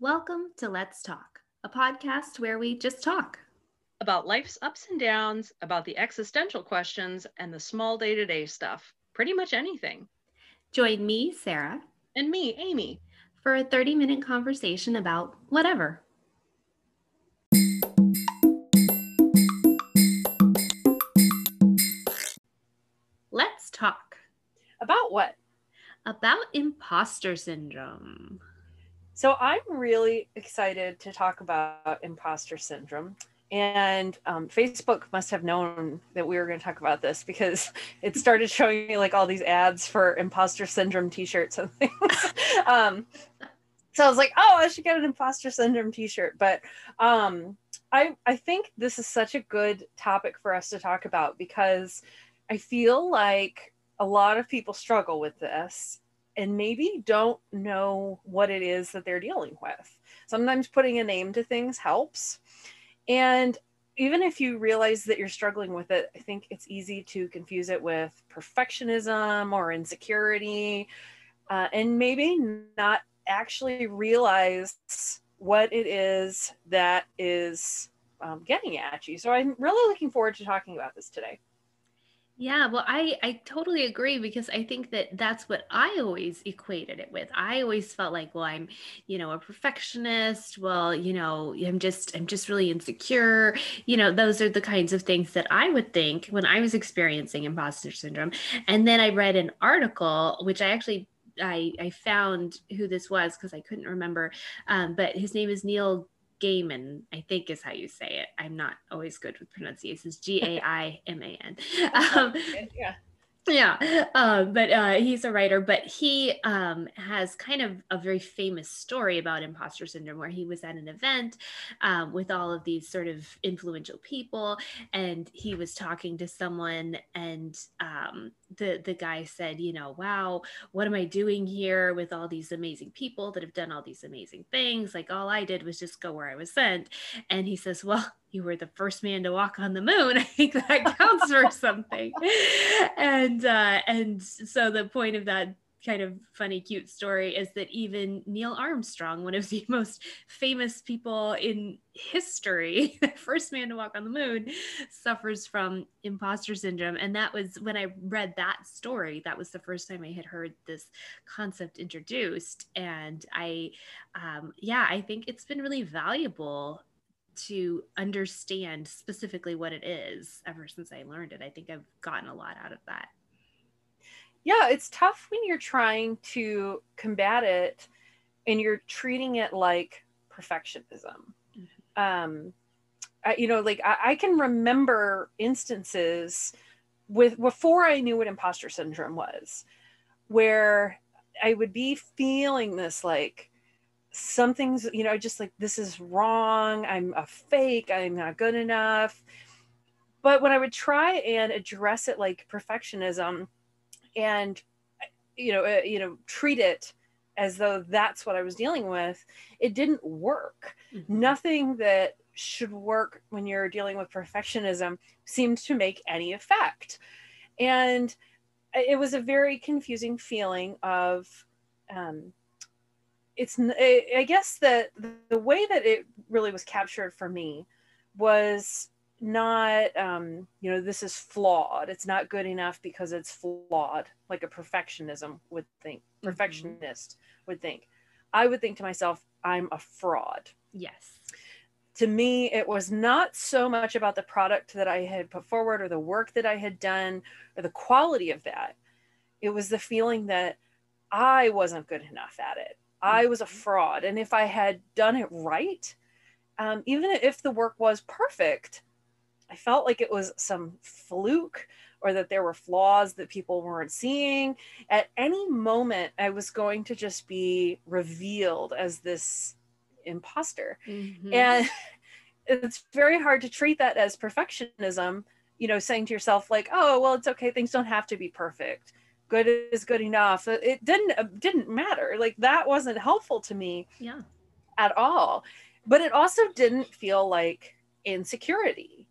Welcome to Let's Talk, a podcast where we just talk. about life's ups and downs, about the existential questions, and the small day to day stuff. Pretty much anything. Join me, Sara, And me, Amie. for a 30 minute conversation about whatever. Let's talk About what? about imposter syndrome. So I'm really excited to talk about imposter syndrome. And um, Facebook must have known that we were going to talk about this because it started showing me like all these ads for imposter syndrome t-shirts and things. um, so I was like, oh, I should get an imposter syndrome t-shirt. But um, I, I think this is such a good topic for us to talk about because I feel like a lot of people struggle with this and maybe don't know what it is that they're dealing with. Sometimes putting a name to things helps. And even if you realize that you're struggling with it, I think it's easy to confuse it with perfectionism or insecurity, uh, and maybe not actually realize what it is that is um, getting at you. So I'm really looking forward to talking about this today. Yeah, well, I I totally agree because I think that that's what I always equated it with. I always felt like, well, I'm, you know, a perfectionist. Well, you know, I'm just I'm just really insecure. You know, those are the kinds of things that I would think when I was experiencing imposter syndrome. And then I read an article which I actually I I found who this was because I couldn't remember. Um, but his name is Neil Gaiman, I think is how you say it. I'm not always good with pronunciations. G A I M A N. Um, yeah. yeah, uh, but uh, he's a writer, but he um, has kind of a very famous story about imposter syndrome where he was at an event um, with all of these sort of influential people, and he was talking to someone, and um, the the guy said, you know, wow, what am I doing here with all these amazing people that have done all these amazing things? Like all I did was just go where I was sent, and he says, well you were the first man to walk on the moon. I think that counts for something. And uh, and so the point of that kind of funny, cute story is that even Neil Armstrong, one of the most famous people in history, the first man to walk on the moon, suffers from imposter syndrome. And that was when I read that story, that was the first time I had heard this concept introduced. And I, um, yeah, I think it's been really valuable to understand specifically what it is ever since I learned it. I think I've gotten a lot out of that. Yeah, it's tough when you're trying to combat it and you're treating it like perfectionism. Mhm. Um, I, you know, like I, I can remember instances with before I knew what imposter syndrome was, where I would be feeling this like something's, you know, just like this is wrong. I'm a fake. I'm not good enough. But when I would try and address it like perfectionism, and you know, uh, you know, treat it as though that's what I was dealing with, it didn't work Mhm. nothing that should work when you're dealing with perfectionism seemed to make any effect. And it was a very confusing feeling of, um, it's, I guess that the way that it really was captured for me was not, um, you know, this is flawed. It's not good enough because it's flawed, like a perfectionism would think, Mhm. perfectionist would think. I would think to myself, I'm a fraud Yes. to me, it was not so much about the product that I had put forward or the work that I had done or the quality of that. It was the feeling that I wasn't good enough at it. I was a fraud. And if I had done it right, um, even if the work was perfect, I felt like it was some fluke or that there were flaws that people weren't seeing. At any moment, I was going to just be revealed as this imposter Mhm. and it's very hard to treat that as perfectionism you know saying to yourself like oh well it's okay things don't have to be perfect good is good enough it didn't it didn't matter like that wasn't helpful to me yeah. at all but it also didn't feel like insecurity.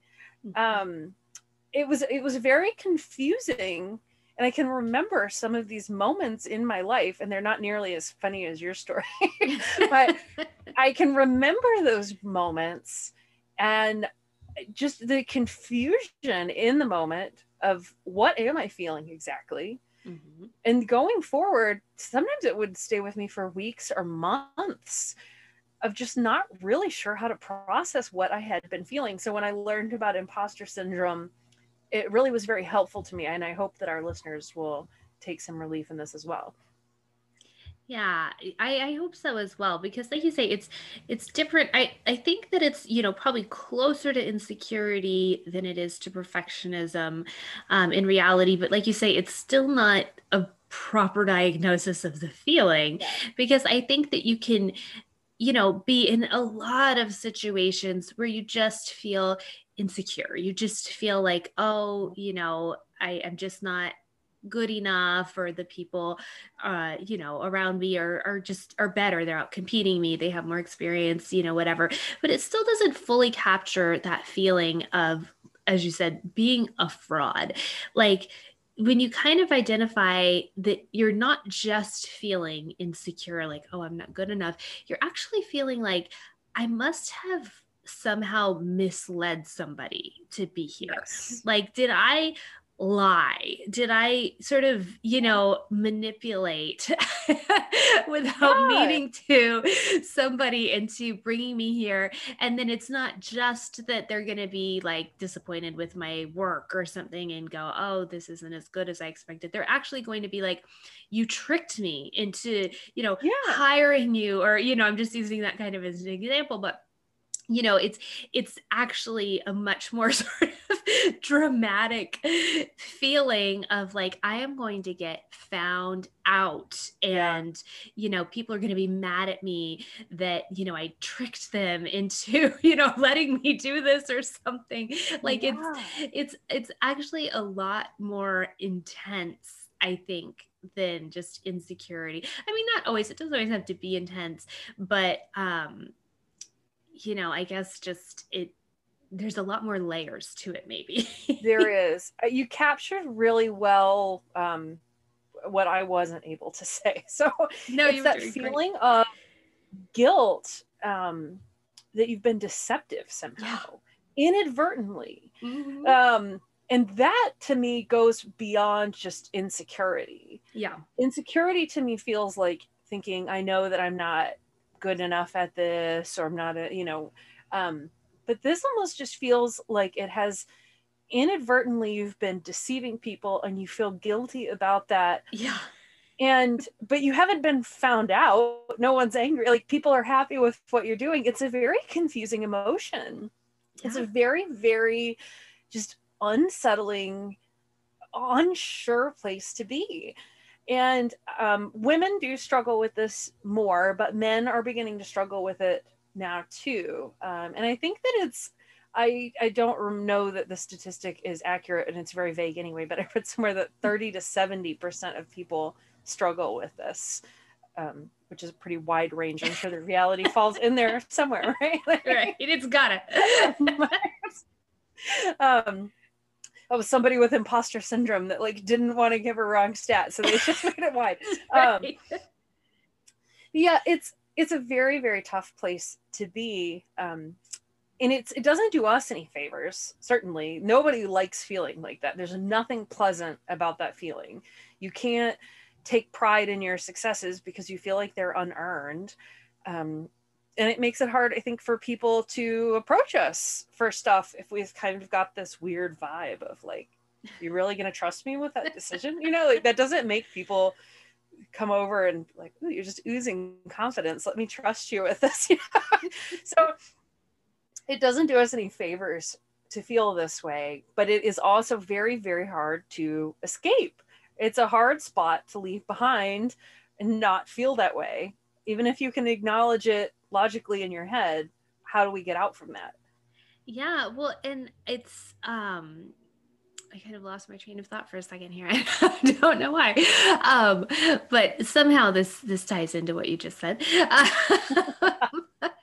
Um it was it was very confusing and I can remember some of these moments in my life, and they're not nearly as funny as your story, but I can remember those moments and just the confusion in the moment of what am I feeling exactly. Mm-hmm. And going forward, sometimes it would stay with me for weeks or months of just not really sure how to process what I had been feeling. So when I learned about imposter syndrome, it really was very helpful to me. And I hope that our listeners will take some relief in this as well. Yeah, I, I hope so as well because like you say it's it's different. I I think that it's you know probably closer to insecurity than it is to perfectionism um, in reality. But like you say, it's still not a proper diagnosis of the feeling because I think that you can you know be in a lot of situations where you just feel insecure. You just feel like oh you know I am just not good enough or the people uh you know around me are are just are better. They're out competing me. They have more experience you know whatever. But it still doesn't fully capture that feeling of as you said being a fraud. Like when you kind of identify that you're not just feeling insecure like oh i'm not good enough you're actually feeling like i must have somehow misled somebody to be here. Yes. Like, did I lie? Did I sort of, you know, manipulate without yeah. meaning to somebody into bringing me here? And then it's not just that they're going to be like disappointed with my work or something and go, oh, this isn't as good as I expected. They're actually going to be like, you tricked me into, you know, yeah. hiring you, or, you know, I'm just using that kind of as an example, but you know it's it's actually a much more sort of dramatic feeling of like i am going to get found out and you know people are going to be mad at me that you know i tricked them into you know letting me do this or something. Like yeah. it's it's it's actually a lot more intense i think than just insecurity. I mean not always it doesn't always have to be intense but um you know, I guess just it there's a lot more layers to it maybe there is uh, you captured really well um what i wasn't able to say so no it's that feeling great. of guilt um that you've been deceptive somehow yeah. inadvertently mm-hmm. um and that to me goes beyond just insecurity yeah insecurity to me feels like thinking i know that i'm not good enough at this or i'm not a you know um but this almost just feels like it has inadvertently you've been deceiving people and you feel guilty about that. Yeah. And but you haven't been found out. No one's angry. Like people are happy with what you're doing. It's a very confusing emotion. Yeah. it's a very very just unsettling unsure place to be. And um, women do struggle with this more, but men are beginning to struggle with it now too. Um, and I think that it's, I, I don't know that the statistic is accurate and it's very vague anyway, but I read somewhere that 30 to 70% of people struggle with this, um, which is a pretty wide range. I'm sure the reality falls in there somewhere, right? right. It's gotta. um, of somebody with imposter syndrome that like didn't want to give a wrong stat, so they just made it wide. Um, yeah, it's it's a very very tough place to be, um, and it's it doesn't do us any favors. Certainly, nobody likes feeling like that. There's nothing pleasant about that feeling. You can't take pride in your successes because you feel like they're unearned. Um, and it makes it hard i think for people to approach us for stuff if we've kind of got this weird vibe of like you're really going to trust me with that decision you know like that doesn't make people come over and like you're just oozing confidence. Let me trust you with this so it doesn't do us any favors to feel this way but it is also very very hard to escape. It's a hard spot to leave behind and not feel that way. Even if you can acknowledge it logically in your head how do we get out from that? Yeah well and it's um I kind of lost my train of thought for a second here. I don't know why, um, but somehow this this ties into what you just said. but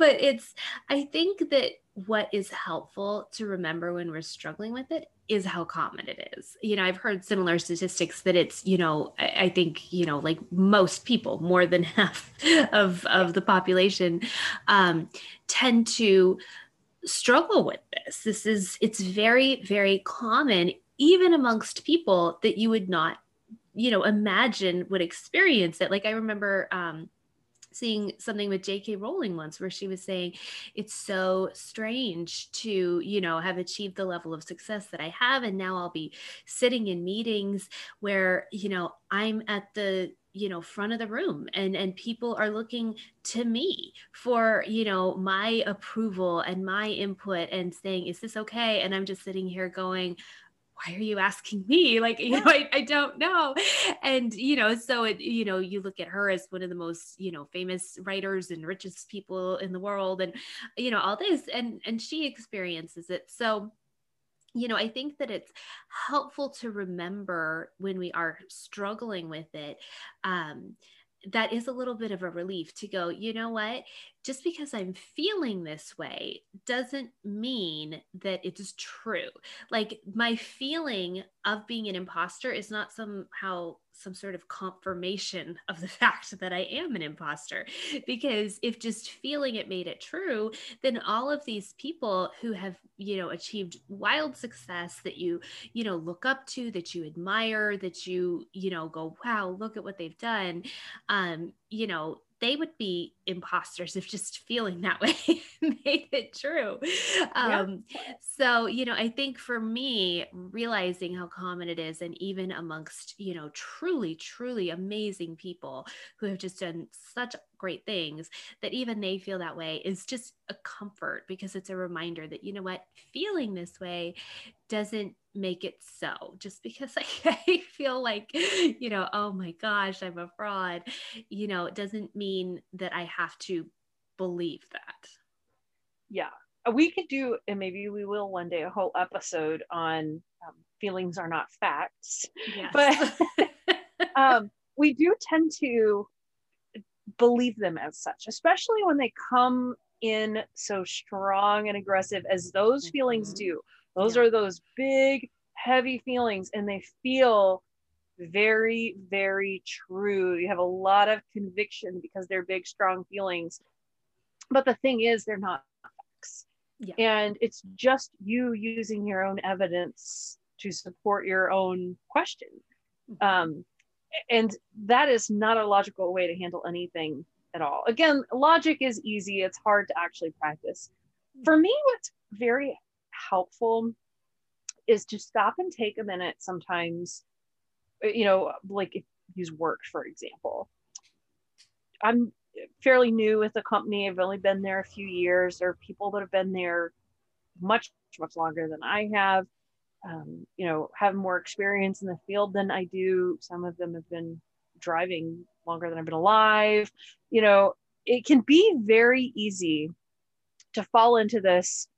it's I think that what is helpful to remember when we're struggling with it is how common it is. You know, I've heard similar statistics that it's, you know, I, I, think, you know, like most people, more than half of, of the population, um, tend to struggle with this. This is, it's very, very common, even amongst people that you would not, you know, imagine would experience it. Like I remember, um, seeing something with J.K. Rowling once where she was saying it's so strange to, you know, have achieved the level of success that I have. And now I'll be sitting in meetings where, you know, I'm at the you know front of the room and and people are looking to me for you know my approval and my input and saying is this okay and i'm just sitting here going why are you asking me? Like, you know, I, I don't know. And, you know, so it, you know, you look at her as one of the most, you know, famous writers and richest people in the world and, you know, all this and, and she experiences it. So, you know, I think that it's helpful to remember when we are struggling with it, um, that is a little bit of a relief to go, you know what? Just because I'm feeling this way doesn't mean that it's true. Like my feeling of being an imposter is not somehow some sort of confirmation of the fact that I am an imposter. Because if just feeling it made it true, then all of these people who have, you know, achieved wild success that you, you know, look up to, that you admire, that you, you know, go, wow, look at what they've done. Um, you know, they would be imposters if just feeling that way made it true. Um, yeah. So, you know, I think for me, realizing how common it is, and even amongst, you know, truly, truly amazing people who have just done such great things, that even they feel that way is just a comfort because it's a reminder that, you know what, feeling this way doesn't make it so just because I, I, feel like you know oh my gosh i'm a fraud you know it doesn't mean that i have to believe that yeah uh, we could do and maybe we will one day a whole episode on um, feelings are not facts yes. but um, we do tend to believe them as such especially when they come in so strong and aggressive as those mm-hmm. feelings do those yeah. are those big, heavy feelings, and they feel very, very true. You have a lot of conviction because they're big, strong feelings. But the thing is, they're not facts. Yeah. And it's just you using your own evidence to support your own question. Mm-hmm. Um, and that is not a logical way to handle anything at all. Again, logic is easy, it's hard to actually practice. For me, what's very helpful is to stop and take a minute sometimes uh, you know like if use work for example. I'm fairly new with the company. I've only been there a few years. There are people that have been there much much longer than i have. Um, you know have more experience in the field than i do. Some of them have been driving longer than i've been alive. You know it can be very easy to fall into this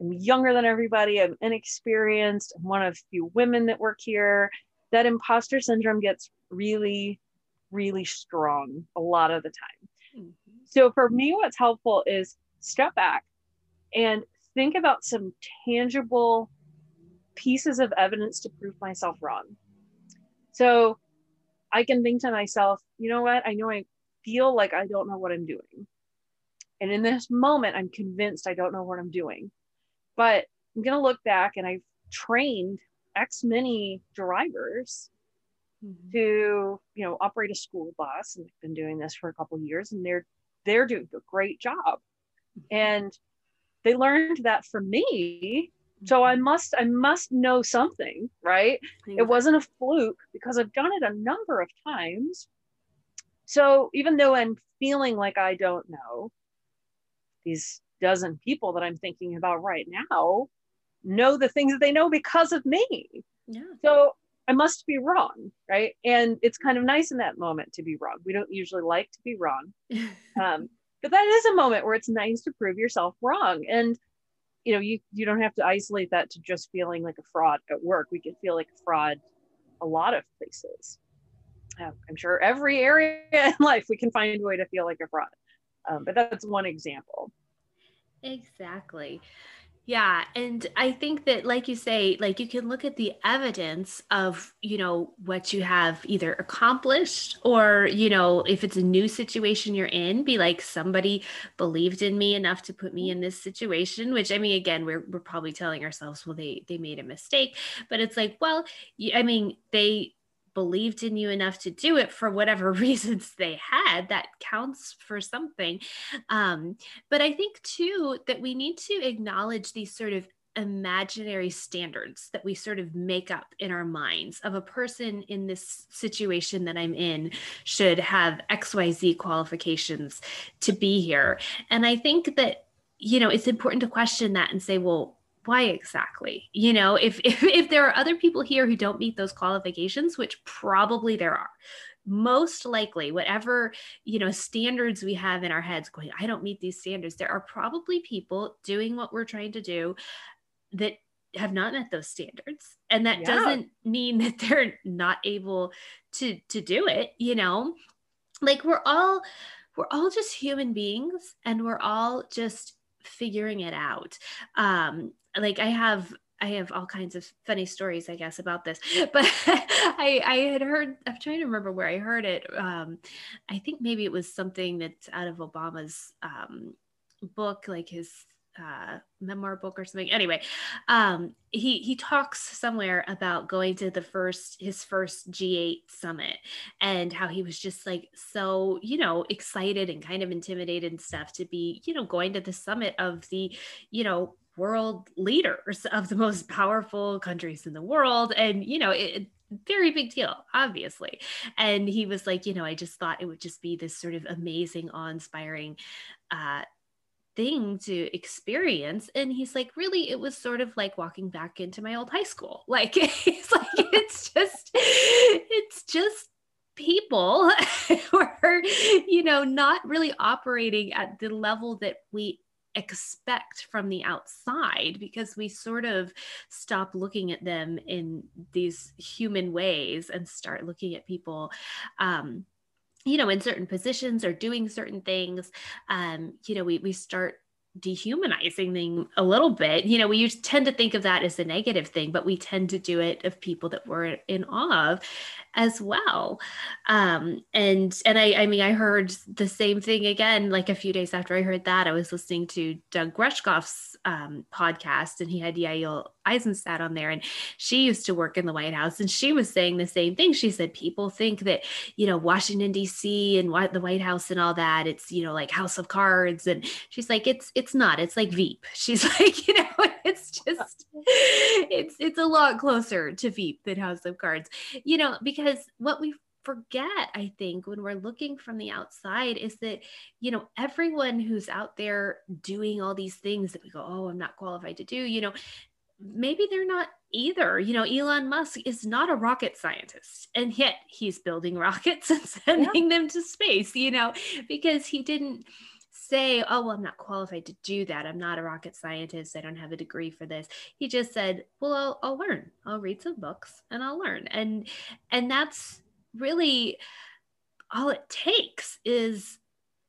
I'm younger than everybody. I'm inexperienced. I'm one of few women that work here. That imposter syndrome gets really, really strong a lot of the time. Mm-hmm. So for me, what's helpful is step back and think about some tangible pieces of evidence to prove myself wrong. So I can think to myself, you know what? I know I feel like I don't know what I'm doing. And in this moment, I'm convinced I don't know what I'm doing. But I'm going to look back and I've trained X many drivers mm-hmm. to, you know, operate a school bus. And I've been doing this for a couple years and they're, they're doing a great job. Mm-hmm. And they learned that from me. So I mm-hmm. must, I must know something, right? It wasn't a fluke because I've done it a number of times. So even though I'm feeling like I don't know, these dozen people that I'm thinking about right now know the things that they know because of me. Yeah. So I must be wrong, right? And it's kind of nice in that moment to be wrong. We don't usually like to be wrong. um, but that is a moment where it's nice to prove yourself wrong. And you know, you you don't have to isolate that to just feeling like a fraud at work. We can feel like a fraud a lot of places. Um, I'm sure every area in life we can find a way to feel like a fraud. Um, but that's one example. Exactly. Yeah. And I think that, like you say, like you can look at the evidence of, you know, what you have either accomplished or, you know, if it's a new situation you're in, be like, somebody believed in me enough to put me in this situation, which I mean, again, we're, we're probably telling ourselves, well, they, they made a mistake, but it's like, well, I mean, they, believed in you enough to do it for whatever reasons they had that counts for something um, but i think too that we need to acknowledge these sort of imaginary standards that we sort of make up in our minds of a person in this situation that I'm in should have XYZ qualifications to be here. And I think that, you know, it's important to question that and say, well, why exactly? You know if, if if there are other people here who don't meet those qualifications which probably there are most likely whatever you know standards we have in our heads going i don't meet these standards there are probably people doing what we're trying to do that have not met those standards. And that yeah. doesn't mean that they're not able to to do it you know? Like we're all we're all just human beings and we're all just figuring it out. Um like I have I have all kinds of funny stories, I guess, about this. But I, I had heard, I'm trying to remember where I heard it. Um, I think maybe it was something that's out of Obama's um, book, like his uh, memoir book or something. Anyway, um, he he talks somewhere about going to the first his first G8 summit and how he was just like so you know excited and kind of intimidated and stuff to be you know going to the summit of the you know world leaders of the most powerful countries in the world. And, you know, it, very big deal, obviously. And he was like, you know, I just thought it would just be this sort of amazing, awe inspiring uh, thing to experience. And he's like, really, it was sort of like walking back into my old high school. Like, he's like, it's just, it's just people who are, you know, not really operating at the level that we expect from the outside because we sort of stop looking at them in these human ways and start looking at people um, you know in certain positions or doing certain things um, you know we, we start dehumanizing them a little bit. You know, we tend to think of that as a negative thing, but we tend to do it of people that we're in awe of as well. Um, and and I, I mean, I heard the same thing again. Like a few days after I heard that, I was listening to Doug Rushkoff's um, podcast, and he had Yael Eisenstadt on there, and she used to work in the White House, and she was saying the same thing. She said people think that you know Washington D.C. and what the White House and all that, it's you know like House of Cards, and she's like it's it's not. It's like Veep. She's like you know it's just it's it's a lot closer to Veep than House of Cards, you know because what we forget i think when we're looking from the outside is that you know everyone who's out there doing all these things that we go oh i'm not qualified to do you know maybe they're not either you know elon musk is not a rocket scientist and yet he's building rockets and sending yeah. them to space you know because he didn't say, oh, well, I'm not qualified to do that. I'm not a rocket scientist. I don't have a degree for this. He just said, well, I'll, I'll learn. I'll read some books and I'll learn. And, and that's really all it takes is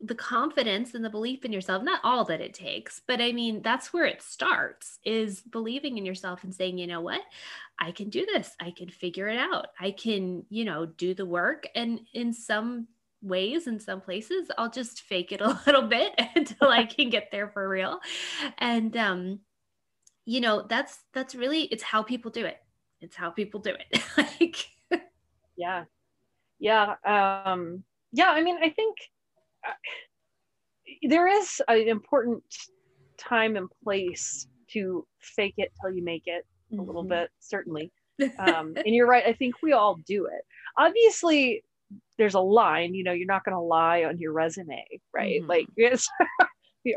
the confidence and the belief in yourself not all that it takes but i mean that's where it starts is believing in yourself and saying you know what i can do this i can figure it out i can you know do the work and in some ways in some places i'll just fake it a little bit until i can get there for real. And um you know that's that's really it's how people do it. It's how people do it. Like yeah. Yeah um yeah i mean i think uh, there is an important time and place to fake it till you make it a little mm-hmm. bit certainly. Um, and you're right i think we all do it. Obviously there's a line you know you're not going to lie on your resume right mm-hmm. like it's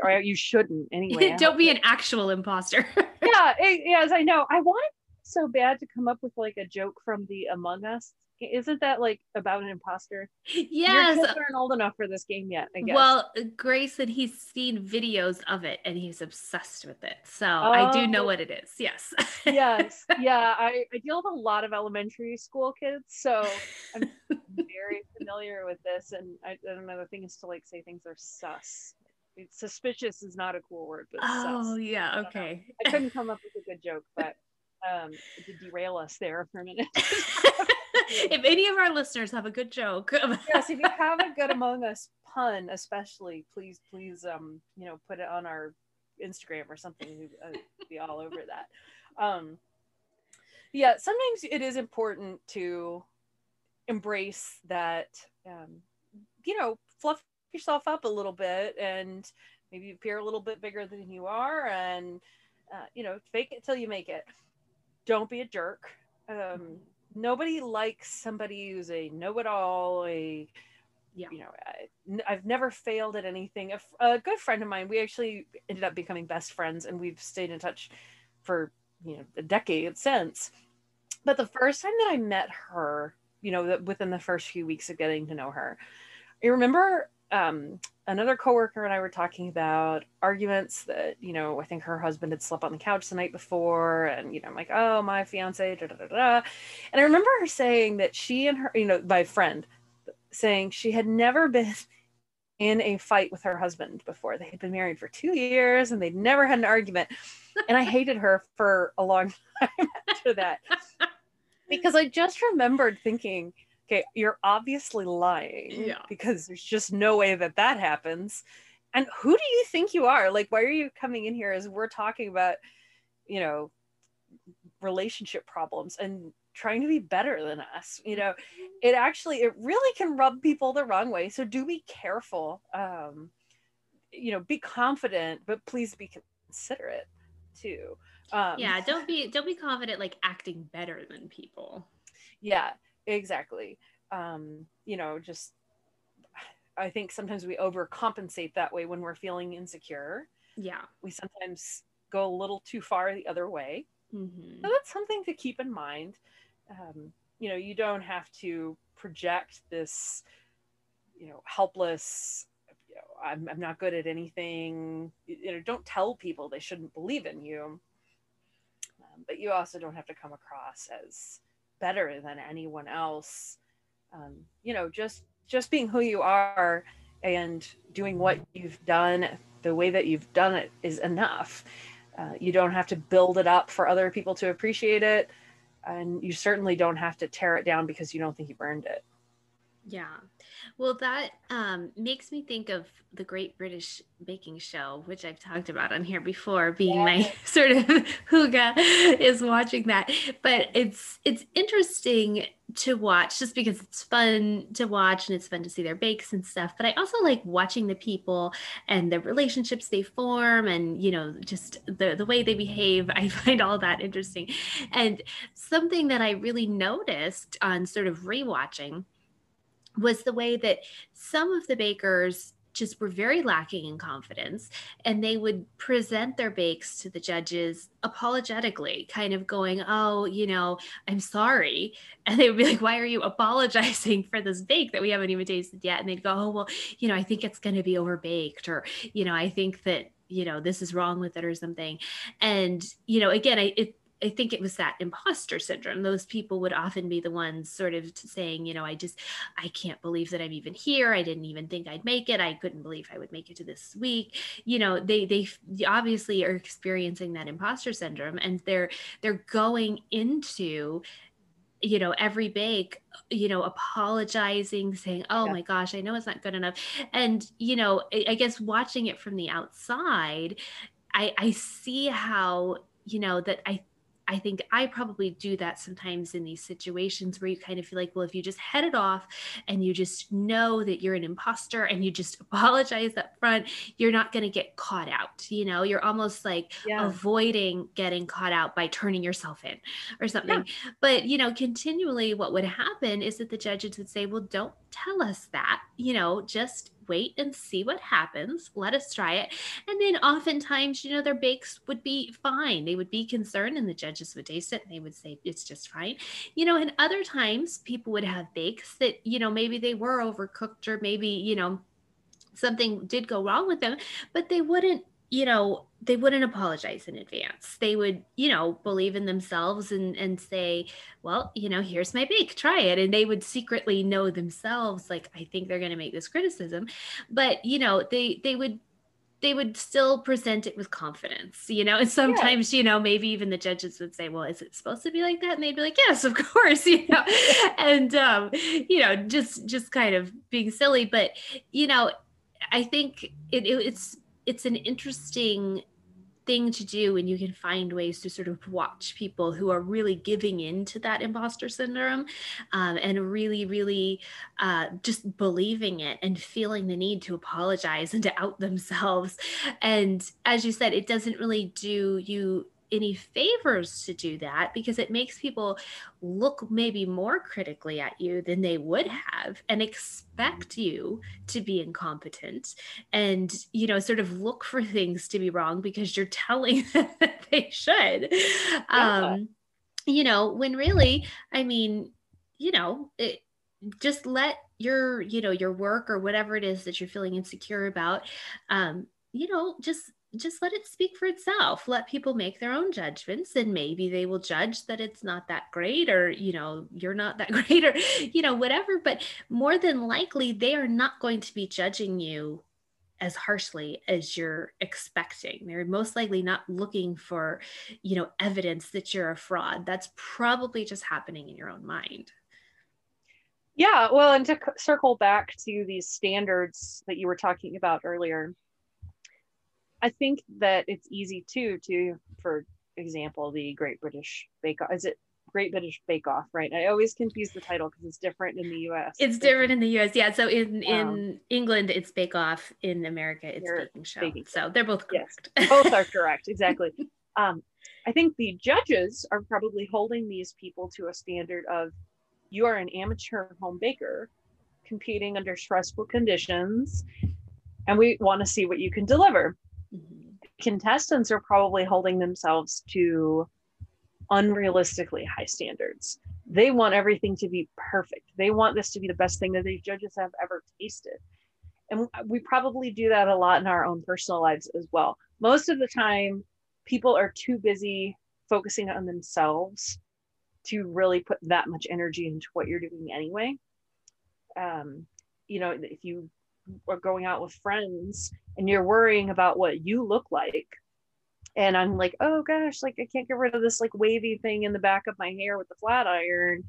or you shouldn't anyway don't be an actual imposter yeah it, yes i know i want so bad to come up with like a joke from the among us isn't that like about an imposter? Yes. Your kids aren't old enough for this game yet, I guess. Well, Grace said he's seen videos of it and he's obsessed with it. So oh. I do know oh. what it is. Yes. yes. Yeah. I, I deal with a lot of elementary school kids. So I'm familiar with this. And I, another thing is to like say things are sus. suspicious is not a cool word, but oh sus. yeah, okay. I, I couldn't come up with a good joke, but um, to derail us there for a minute. if any of our listeners have a good joke, yes, if you have a good Among Us pun, especially, please, please, um, you know, put it on our Instagram or something. We'd uh, be all over that. Um, yeah, sometimes it is important to embrace that, um, you know, fluff yourself up a little bit and maybe appear a little bit bigger than you are and, uh, you know, fake it till you make it. Don't be a jerk. Um, nobody likes somebody who's a know-it-all, a yeah. you know, I, have never failed at anything. A, a, good friend of mine, we actually ended up becoming best friends, and we've stayed in touch for you know a decade since. But the first time that I met her, you know, within the first few weeks of getting to know her, I remember um, another coworker and I were talking about arguments that, you know, I think her husband had slept on the couch the night before. And, you know, I'm like, oh, my fiance, da, da, da, da. And I remember her saying that she and her, you know, my friend saying she had never been in a fight with her husband before. They had been married for two years and they'd never had an argument. And I hated her for a long time after that because I just remembered thinking, okay, you're obviously lying yeah. because there's just no way that that happens. And who do you think you are? Like, why are you coming in here as we're talking about, you know, relationship problems and trying to be better than us? You know, it actually, it really can rub people the wrong way. So do be careful. Um, you know, be confident, but please be considerate too. Um, yeah, don't be don't be confident like acting better than people. Yeah, exactly. Um you know just i think sometimes we overcompensate that way when we're feeling insecure. Yeah. We sometimes go a little too far the other way. Mm-hmm. so that's something to keep in mind. Um, you know you don't have to project this you know helpless you know, I'm, I'm not good at anything. You know don't tell people they shouldn't believe in you um, but you also don't have to come across as better than anyone else. Um, you know just just being who you are and doing what you've done the way that you've done it is enough. Uh, you don't have to build it up for other people to appreciate it. And you certainly don't have to tear it down because you don't think you've earned it yeah. Well, that um, makes me think of the Great British Baking Show, which I've talked about on here before, being yeah. my sort of hygge is watching that. But it's it's interesting to watch just because it's fun to watch and it's fun to see their bakes and stuff. But I also like watching the people and the relationships they form and you know just the the way they behave. I find all that interesting. And something that I really noticed on sort of rewatching was the way that some of the bakers just were very lacking in confidence and they would present their bakes to the judges apologetically kind of going oh you know i'm sorry. And they would be like why are you apologizing for this bake that we haven't even tasted yet? And they'd go oh well you know i think it's going to be overbaked or you know i think that you know this is wrong with it or something. And you know again I, it I think it was that imposter syndrome. Those people would often be the ones sort of saying, you know, I just, I can't believe that I'm even here. I didn't even think I'd make it. I couldn't believe I would make it to this week. You know, they they obviously are experiencing that imposter syndrome, and they're they're going into you know every bake you know apologizing saying oh yeah. my gosh i know it's not good enough and you know I, I guess watching it from the outside i i see how you know that i I think I probably do that sometimes in these situations where you kind of feel like, well, if you just head it off and you just know that you're an imposter and you just apologize up front, you're not going to get caught out. You know, you're almost like yeah. avoiding getting caught out by turning yourself in or something. Yeah. But, you know, continually what would happen is that the judges would say, well, don't tell us that, you know, just wait and see what happens. Let us try it. And then oftentimes, you know, their bakes would be fine. They would be concerned and the judges would taste it and they would say it's just fine. You know, and other times people would have bakes that, you know, maybe they were overcooked or maybe, you know, something did go wrong with them, but they wouldn't you know, they wouldn't apologize in advance. They would, you know, believe in themselves and and say, well, you know, here's my bake, try it. And they would secretly know themselves, like, I think they're gonna make this criticism. But, you know, they they would they would still present it with confidence, you know. And sometimes, yeah. you know, maybe even the judges would say, "Well, is it supposed to be like that?" And they'd be like, "Yes, of course," you know. and um, you know, just just kind of being silly, but you know, I think it, it, it's it's an interesting thing to do and you can find ways to sort of watch people who are really giving in to that imposter syndrome um, and really really uh, just believing it and feeling the need to apologize and to out themselves. And as you said it doesn't really do you any favors to do that because it makes people look maybe more critically at you than they would have and expect you to be incompetent and you know sort of look for things to be wrong because you're telling them that they should yeah. um you know when really i mean you know it, just let your you know your work or whatever it is that you're feeling insecure about um you know just just let it speak for itself. Let people make their own judgments and maybe they will judge that it's not that great or you know you're not that great or you know whatever. But more than likely they are not going to be judging you as harshly as you're expecting. They're most likely not looking for you know evidence that you're a fraud. That's probably just happening in your own mind. Yeah well and to circle back to these standards that you were talking about earlier I think that it's easy too to, for example, the Great British Bake Off. Is it Great British Bake Off? Right. I always confuse the title because it's different in the U.S. It's different in the U.S. Yeah. So in in um, England, it's Bake Off. In America, it's Baking Show. Baking so they're both correct. Yes, both are correct. Exactly. um, I think the judges are probably holding these people to a standard of you are an amateur home baker competing under stressful conditions and we want to see what you can deliver contestants are probably holding themselves to unrealistically high standards. They want everything to be perfect. They want this to be the best thing that these judges have ever tasted. And we probably do that a lot in our own personal lives as well. Most of the time, people are too busy focusing on themselves to really put that much energy into what you're doing anyway. Um, you know, if you are going out with friends and you're worrying about what you look like. And i'm like oh gosh like i can't get rid of this like wavy thing in the back of my hair with the flat iron.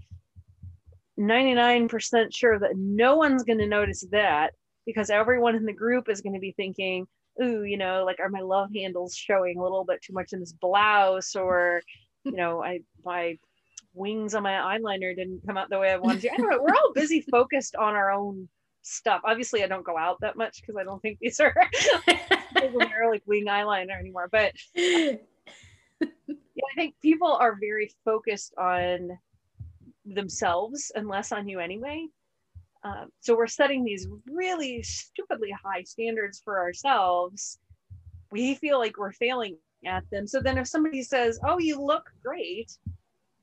99% sure that no one's going to notice that because everyone in the group is going to be thinking ooh you know like are my love handles showing a little bit too much in this blouse or you know i my wings on my eyeliner didn't come out the way i wanted to. Anyway we're all busy focused on our own stuff. Obviously, I don't go out that much because I don't think these are wear like wing eyeliner anymore. But yeah, I think people are very focused on themselves and less on you anyway. Um, so we're setting these really stupidly high standards for ourselves. We feel like we're failing at them. So then if somebody says, "Oh, you look great,"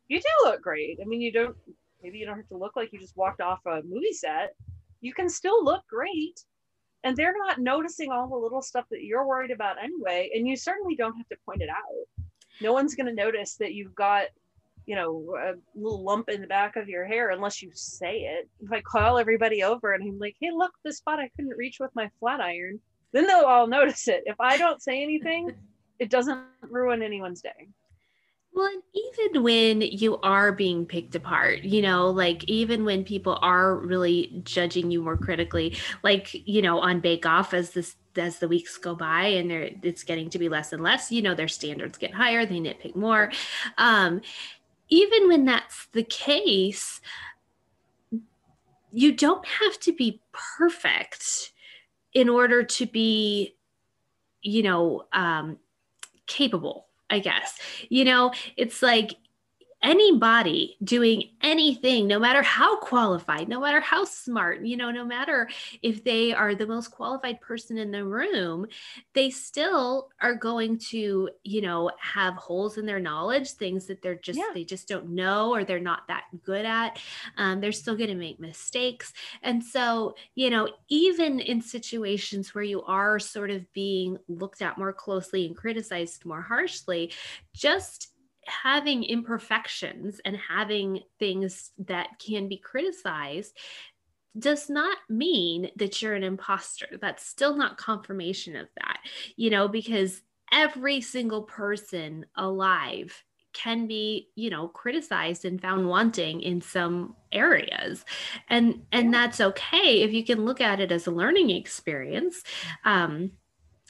you do look great. I mean, you don't. Maybe you don't have to look like you just walked off a movie set you can still look great. And they're not noticing all the little stuff that you're worried about anyway. And you certainly don't have to point it out. No one's going to notice that you've got you know a little lump in the back of your hair unless you say it. If i call everybody over and i'm like hey look this spot i couldn't reach with my flat iron then they'll all notice it. If i don't say anything it doesn't ruin anyone's day well, even when you are being picked apart, you know, like even when people are really judging you more critically, like, you know, on Bake Off as this as the weeks go by and it's getting to be less and less, you know, their standards get higher, they nitpick more. Um, even when that's the case, you don't have to be perfect in order to be, you know, um, capable I guess. You know, it's like anybody doing anything, no matter how qualified, no matter how smart, you know, no matter if they are the most qualified person in the room, they still are going to, you know, have holes in their knowledge, things that they're just, yeah. they just don't know or they're not that good at. Um, they're still going to make mistakes. And so, you know, even in situations where you are sort of being looked at more closely and criticized more harshly, just having imperfections and having things that can be criticized does not mean that you're an imposter. That's still not confirmation of that, you know, because every single person alive can be you know criticized and found wanting in some areas. And and that's okay if you can look at it as a learning experience. Um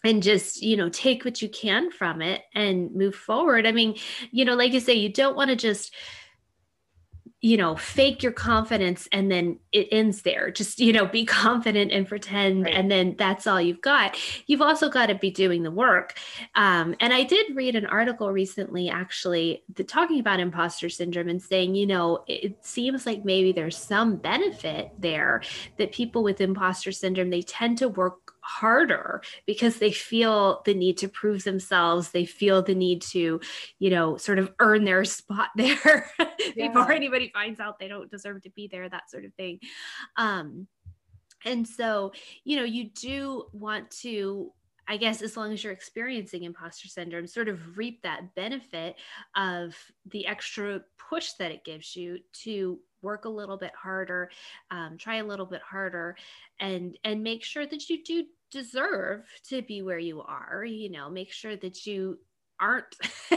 and just you know take what you can from it and move forward. I mean you know like you say you don't want to just you know fake your confidence and then it ends there. Just you know be confident and pretend right. and then that's all you've got. You've also got to be doing the work. Um, and i did read an article recently actually the, talking about imposter syndrome and saying you know it seems like maybe there's some benefit there that people with imposter syndrome they tend to work harder because they feel the need to prove themselves they feel the need to you know sort of earn their spot there yeah. before anybody finds out they don't deserve to be there that sort of thing um and so you know you do want to I guess as long as you're experiencing imposter syndrome, sort of reap that benefit of the extra push that it gives you to work a little bit harder, um, try a little bit harder, and and make sure that you do deserve to be where you are you know make sure that you aren't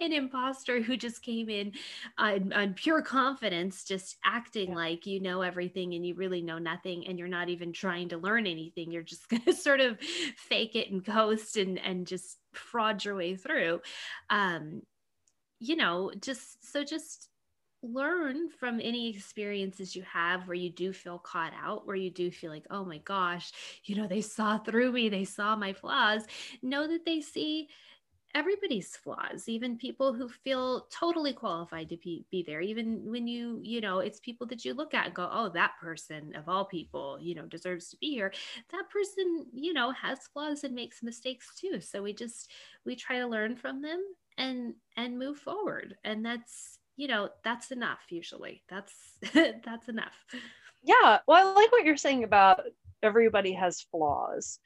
an imposter who just came in on, on pure confidence just acting yeah. like you know everything and you really know nothing and you're not even trying to learn anything you're just going to sort of fake it and coast and and just fraud your way through um you know just so just learn from any experiences you have where you do feel caught out, where you do feel like, oh my gosh, you know, they saw through me, they saw my flaws. Know that they see everybody's flaws even people who feel totally qualified to be, be there. Even when you you know it's people that you look at and go oh that person of all people you know deserves to be here. That person you know has flaws and makes mistakes too. So we just we try to learn from them and and move forward. And that's you know that's enough usually. That's that's enough. Yeah well i like what you're saying about everybody has flaws.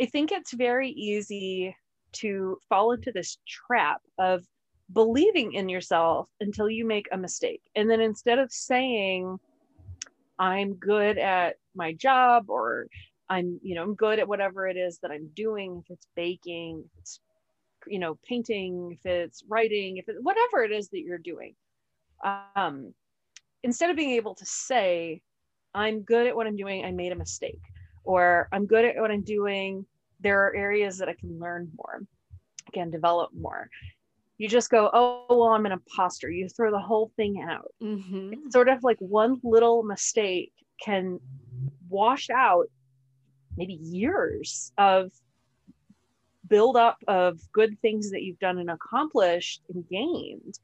I think it's very easy to fall into this trap of believing in yourself until you make a mistake. And then instead of saying i'm good at my job or i'm you know i'm good at whatever it is that i'm doing if it's baking if it's you know painting if it's writing if it whatever it is that you're doing um, instead of being able to say i'm good at what i'm doing i made a mistake or i'm good at what i'm doing there are areas that i can learn more i can develop more. You just go oh well i'm an imposter. You throw the whole thing out. Mm-hmm. it's sort of like one little mistake can wash out maybe years of build up of good things that you've done and accomplished and gained.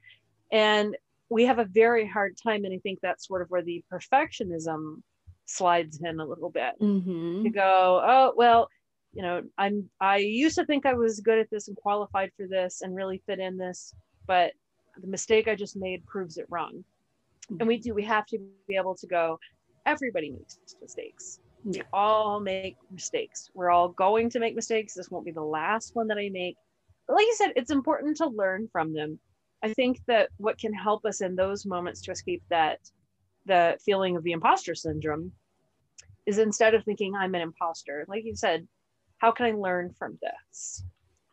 And we have a very hard time. And I think that's sort of where the perfectionism slides in a little bit mm-hmm. to go, oh, well, you know, I'm, I used to think I was good at this and qualified for this and really fit in this, but the mistake I just made proves it wrong. Mm-hmm. And we do, we have to be able to go, everybody makes mistakes we all make mistakes. We're all going to make mistakes. This won't be the last one that I make. But like you said, it's important to learn from them. I think that what can help us in those moments to escape that the feeling of the imposter syndrome is instead of thinking I'm an imposter, like you said, how can I learn from this?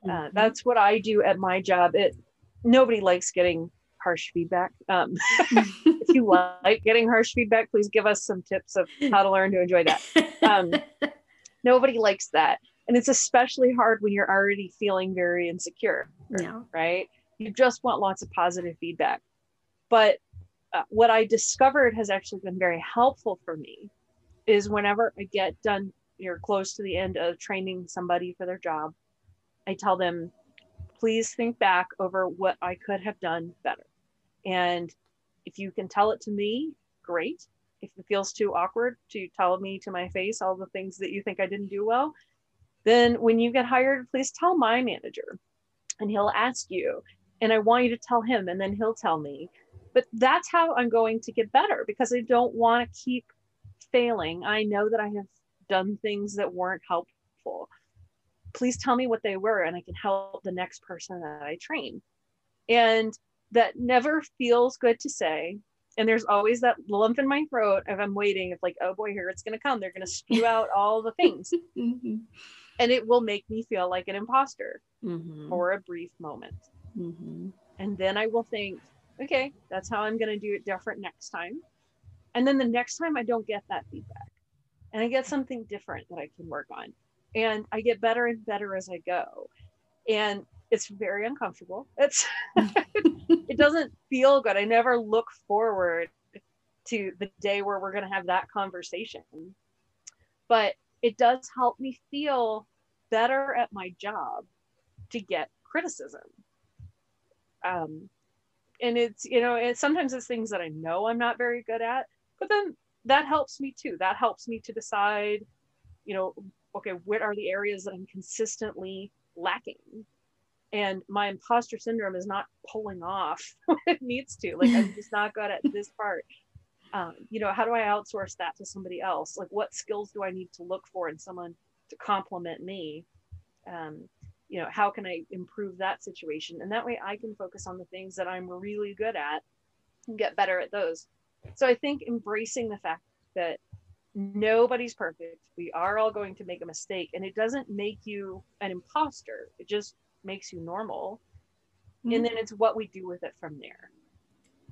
Uh, mm-hmm. Uh, that's what I do at my job. It nobody likes getting harsh feedback. Um, if you like getting harsh feedback, please give us some tips of how to learn to enjoy that. Um, nobody likes that. And it's especially hard when you're already feeling very insecure, yeah. right? You just want lots of positive feedback. But uh, what I discovered has actually been very helpful for me is whenever I get done, you're close to the end of training somebody for their job, I tell them, please think back over what I could have done better. And if you can tell it to me, great. If it feels too awkward to tell me to my face all the things that you think I didn't do well, then when you get hired, please tell my manager and he'll ask you. And I want you to tell him and then he'll tell me. But that's how I'm going to get better because I don't want to keep failing. I know that I have done things that weren't helpful. Please tell me what they were and I can help the next person that I train. And that never feels good to say. and there's always that lump in my throat if I'm waiting. If like, oh boy, here it's gonna come. They're gonna spew out all the things, mm-hmm. and it will make me feel like an imposter mm-hmm. for a brief moment. Mm-hmm. And then I will think, okay, that's how I'm gonna do it different next time. And then the next time I don't get that feedback, and I get something different that I can work on, and I get better and better as I go. And it's very uncomfortable. It's it doesn't feel good. I never look forward to the day where we're going to have that conversation. But it does help me feel better at my job to get criticism. Um, and it's you know it's sometimes it's things that I know I'm not very good at, but then that helps me too. That helps me to decide, you know, okay, what are the areas that I'm consistently lacking and my imposter syndrome is not pulling off what it needs to. Like i'm just not good at this part. Um, you know how do i outsource that to somebody else? Like what skills do i need to look for in someone to complement me? Um, you know how can i improve that situation? And that way i can focus on the things that i'm really good at and get better at those. So i think embracing the fact that nobody's perfect. We are all going to make a mistake and it doesn't make you an imposter. It just makes you normal mm-hmm. and then it's what we do with it from there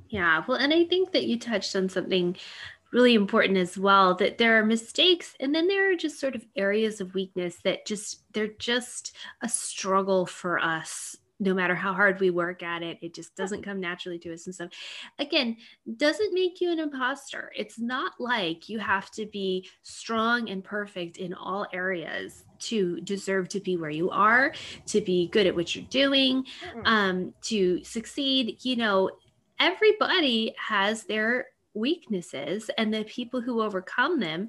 yeah well and i think that you touched on something really important as well that there are mistakes and then there are just sort of areas of weakness that just they're just a struggle for us no matter how hard we work at it, it just doesn't come naturally to us and stuff. Again, doesn't make you an imposter. It's not like you have to be strong and perfect in all areas to deserve to be where you are, to be good at what you're doing, um, to succeed. You know, everybody has their weaknesses, and the people who overcome them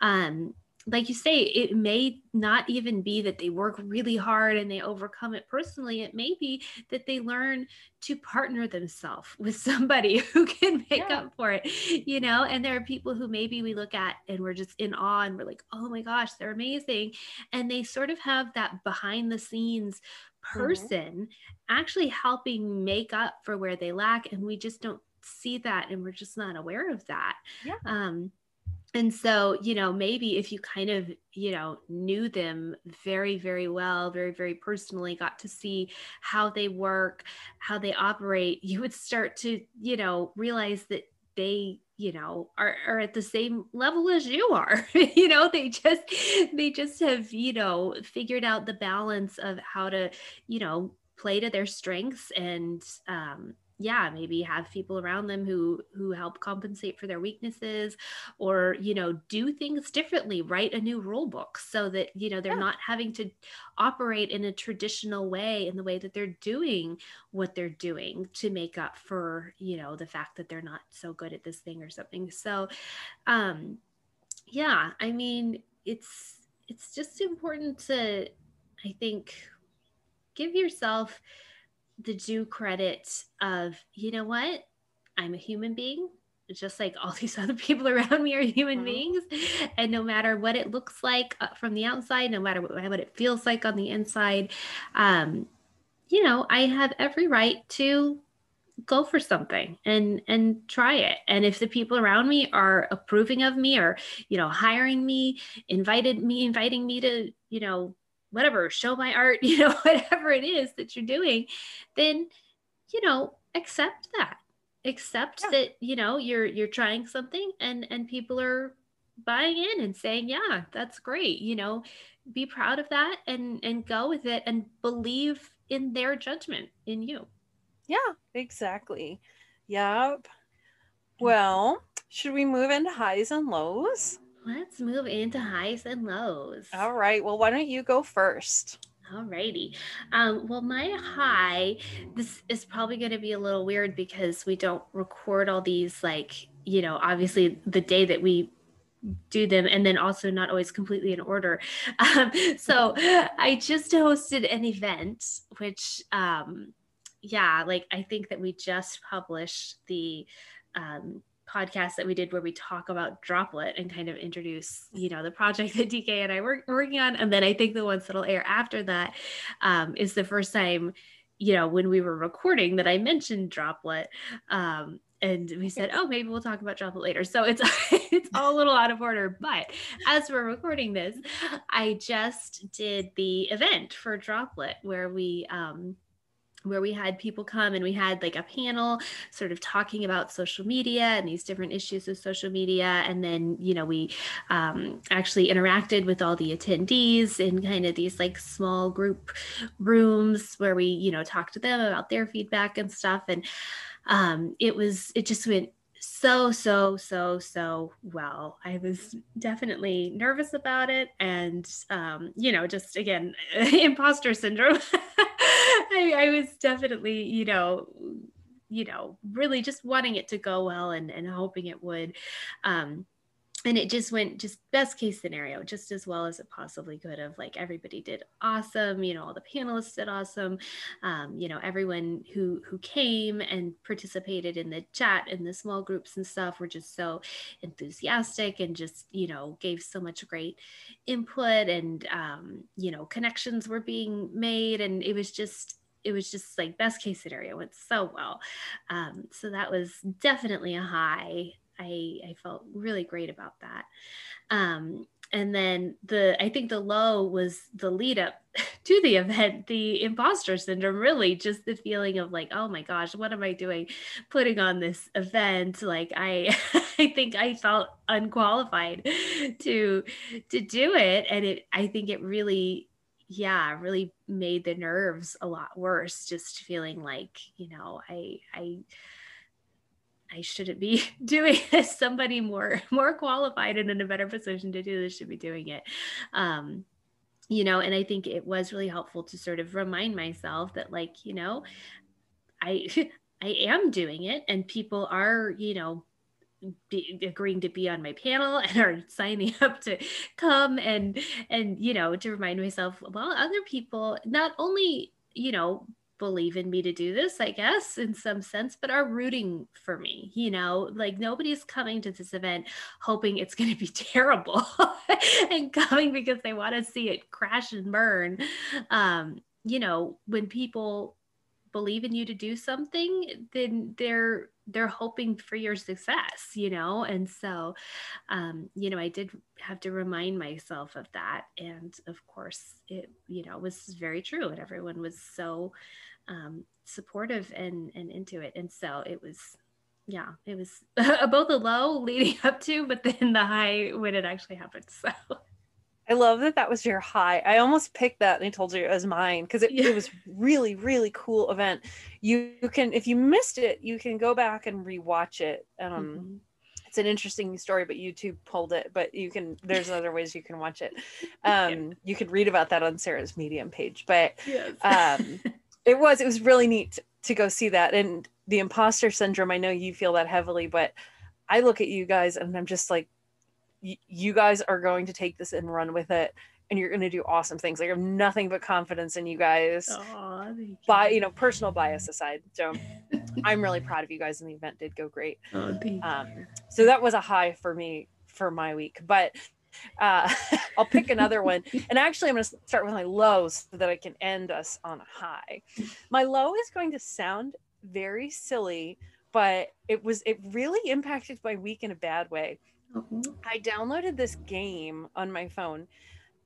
um, like you say, it may not even be that they work really hard and they overcome it personally. It may be that they learn to partner themselves with somebody who can make yeah. up for it, you know? And there are people who maybe we look at and we're just in awe and we're like, oh my gosh, they're amazing. And they sort of have that behind the scenes mm-hmm. person mm-hmm. actually helping make up for where they lack. And we just don't see that and we're just not aware of that. Yeah. Um, and so you know maybe if you kind of you know knew them very very well very very personally got to see how they work how they operate you would start to you know realize that they you know are, are at the same level as you are. You know they just they just have you know figured out the balance of how to you know play to their strengths and um yeah maybe have people around them who who help compensate for their weaknesses or you know do things differently write a new rule book so that you know they're yeah. not having to operate in a traditional way in the way that they're doing what they're doing to make up for you know the fact that they're not so good at this thing or something so um yeah i mean it's it's just important to i think give yourself the due credit of, you know what? I'm a human being, just like all these other people around me are human mm-hmm. beings. And no matter what it looks like uh, from the outside, no matter what, what it feels like on the inside, um, you know, I have every right to go for something and and try it and if the people around me are approving of me or you know hiring me invited me inviting me to you know whatever, show my art, you know, whatever it is that you're doing, then, you know, accept that. Accept yeah. that, you know, you're you're trying something and and people are buying in and saying, "Yeah, that's great." You know, be proud of that and and go with it and believe in their judgment in you. Yeah, exactly. Yep. Mm-hmm. Well, should we move into highs and lows? Let's move into highs and lows. All right. Well, why don't you go first? Alrighty. Um, well, my high, this is probably going to be a little weird because we don't record all these, like, you know, obviously the day that we do them and then also not always completely in order. Um, so I just hosted an event, which, um, yeah, like I think that we just published the um, podcast that we did where we talk about Droplet and kind of introduce you know the project that dk and i were working on and then i think the ones that'll air after that um, is the first time you know when we were recording that i mentioned Droplet um, and we said, oh, maybe we'll talk about Droplet later. So it's it's all a little out of order. But as we're recording this, I just did the event for Droplet where we um, where we had people come and we had like a panel sort of talking about social media and these different issues of social media. And then you know we um, actually interacted with all the attendees in kind of these like small group rooms where we you know talked to them about their feedback and stuff. And um, it was it just went so so so so well. I was definitely nervous about it and um, you know just again imposter syndrome. I, I was definitely you know you know really just wanting it to go well and and hoping it would um and it just went just best case scenario just as well as it possibly could have like everybody did awesome you know all the panelists did awesome. Um, you know everyone who who came and participated in the chat and the small groups and stuff were just so enthusiastic and just you know gave so much great input and um, you know connections were being made. And it was just it was just like best case scenario went so well. Um, so that was definitely a high I, I felt really great about that. Um, and then the I think the low was the lead up to the event, the imposter syndrome, really just the feeling of like, oh my gosh, what am I doing putting on this event? Like I I think I felt unqualified to to do it. And it I think it really yeah really made the nerves a lot worse just feeling like you know i i I shouldn't be doing this. Somebody more more qualified and in a better position to do this should be doing it. Um, you know, and I think it was really helpful to sort of remind myself that, like, you know, I I am doing it, and people are, you know, be, agreeing to be on my panel and are signing up to come and and you know to remind myself well other people not only you know believe in me to do this, I guess, in some sense, but are rooting for me. You know, like nobody's coming to this event hoping it's going to be terrible and coming because they want to see it crash and burn. Um, you know, when people believe in you to do something, then they're they're hoping for your success, you know? And so, um, you know, I did have to remind myself of that. And of course, it, you know, was very true. And everyone was so um, supportive and, and into it. And so it was, yeah, it was both a low leading up to, but then the high when it actually happened. So. I love that that was your high. I almost picked that and I told you it was mine because it, yeah. it was really, really cool event. You, you, can, if you missed it, you can go back and rewatch it. Um, mm-hmm. It's an interesting story, but YouTube pulled it. But you can, there's other ways you can watch it. Um, yeah. You could read about that on Sara's Medium page. But yes. um, it was, it was really neat to go see that. And the imposter syndrome, I know you feel that heavily, but I look at you guys and I'm just like, you guys are going to take this and run with it and you're going to do awesome things. Like I have nothing but confidence in you guys. Aww, By you know, personal bias aside, so I'm really proud of you guys, and the event did go great. Oh, um, so that was a high for me for my week. But uh, I'll pick another one, and actually, I'm going to start with my lows so that I can end us on a high. My low is going to sound very silly, but it was it really impacted my week in a bad way Mm-hmm. I downloaded this game on my phone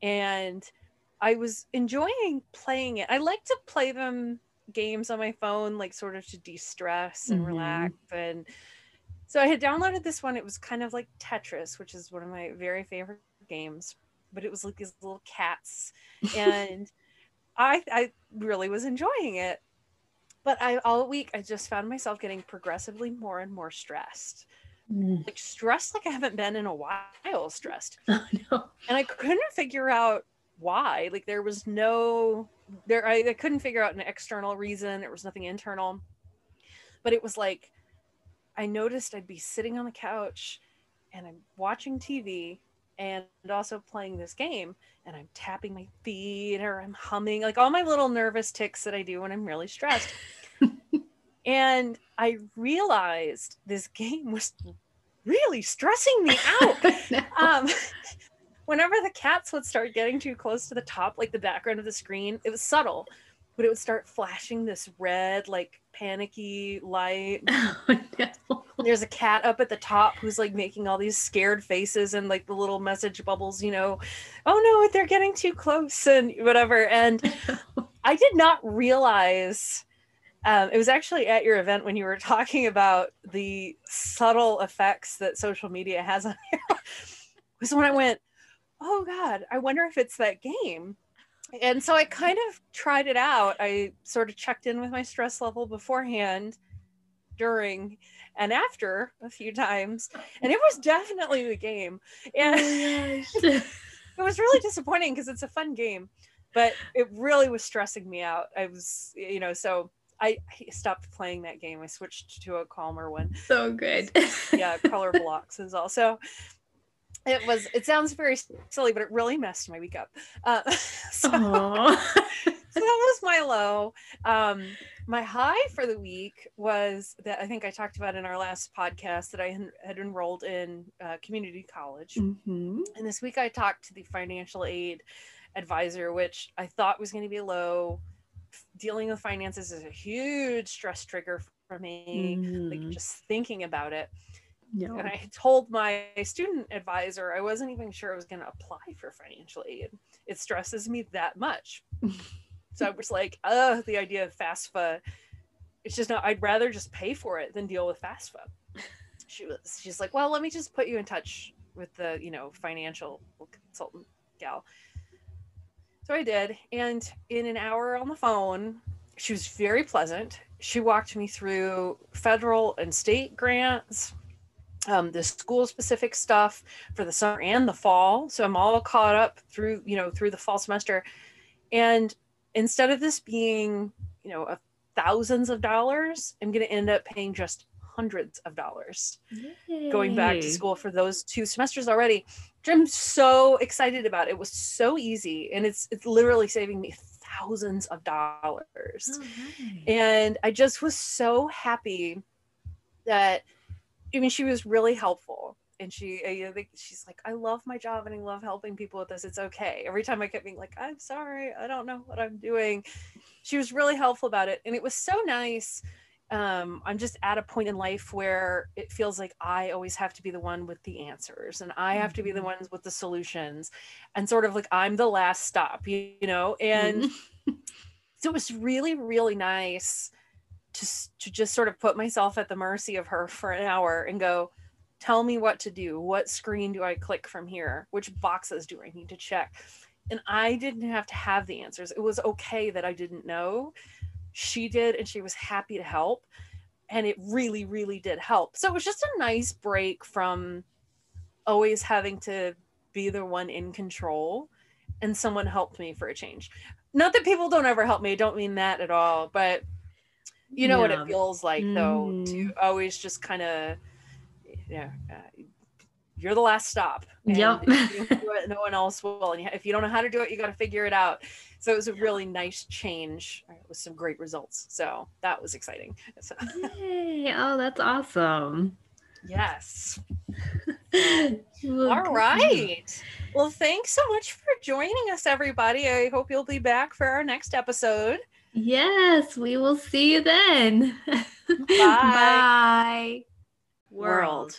and I was enjoying playing it. I like to play them games on my phone, like sort of to de stress and mm-hmm. relax. And so I had downloaded this one. It was kind of like Tetris, which is one of my very favorite games, but it was like these little cats. And I, I really was enjoying it. But I all week I just found myself getting progressively more and more stressed mm. like stressed like I haven't been in a while stressed. Oh, no. And I couldn't figure out why. Like there was no there I, I couldn't figure out an external reason. There was nothing internal. But it was like I noticed I'd be sitting on the couch and I'm watching TV and also playing this game and I'm tapping my feet or I'm humming like all my little nervous tics that I do when I'm really stressed. and I realized this game was really stressing me out. no. um, whenever the cats would start getting too close to the top, like the background of the screen, it was subtle, but it would start flashing this red, like panicky light. Oh, no. There's a cat up at the top who's like making all these scared faces and like the little message bubbles, you know, oh no, they're getting too close and whatever. And I did not realize um, it was actually at your event when you were talking about the subtle effects that social media has on you. was when I went, oh God, I wonder if it's that game. And so I kind of tried it out. I sort of checked in with my stress level beforehand, during, and after a few times. And it was definitely the game. And Oh, it was really disappointing because it's a fun game, but it really was stressing me out. I was, you know, so I, stopped playing that game. I switched to a calmer one. so good. Yeah, color blocks is also. It was. It sounds very silly, but it really messed my week up. Uh, so, so that was my low. Um, my high for the week was that I think I talked about in our last podcast that I had- enrolled in uh, community college. Mhm. And this week I talked to the financial aid advisor, which I thought was going to be low. Dealing with finances is a huge stress trigger for me, like Mhm. just thinking about it. No. And I told my student advisor I wasn't even sure I was going to apply for financial aid. It stresses me that much. so I was like, oh, the idea of FAFSA, it's just not, I'd rather just pay for it than deal with FAFSA. She was, she's like, well, let me just put you in touch with the, you know, financial consultant gal. So I did. And in an hour on the phone, she was very pleasant. She walked me through federal and state grants, um, the school specific stuff for the summer and the fall. So I'm all caught up through, you know, through the fall semester. And instead of this being, you know, a thousands of dollars, I'm going to end up paying just hundreds of dollars going back to school for those two semesters already. Which I'm so excited about. It was so easy and it's it's literally saving me thousands of dollars. Oh. And I just was so happy that I mean she was really helpful. And she, I you think she's like, I love my job and I love helping people with this. It's okay. Every time I kept being like, I'm sorry, I don't know what I'm doing. She was really helpful about it. And it was so nice um, I'm just at a point in life where it feels like I always have to be the one with the answers and I have to be the Mhm. ones with the solutions and sort of like I'm the last stop, you, you know? And Mhm. so it was really, really nice to, to just sort of put myself at the mercy of her for an hour and go, tell me what to do. What screen do I click from here? Which boxes do I need to check? And I didn't have to have the answers. It was okay that I didn't know she did and she was happy to help and it really really did help so it was just a nice break from always having to be the one in control and someone helped me for a change not that people don't ever help me I don't mean that at all but you know what it feels like though to Mm. always just kind of yeah uh, you're the last stop Yep. you it, no one else will and if you don't know how to do it you got to figure it out so it was a really nice change uh, with some great results so that was exciting so, Yay. Oh, that's awesome. yes all good. well thanks so much for joining us everybody i hope you'll be back for our next episode Yes, we will see you then. Bye. Bye. World.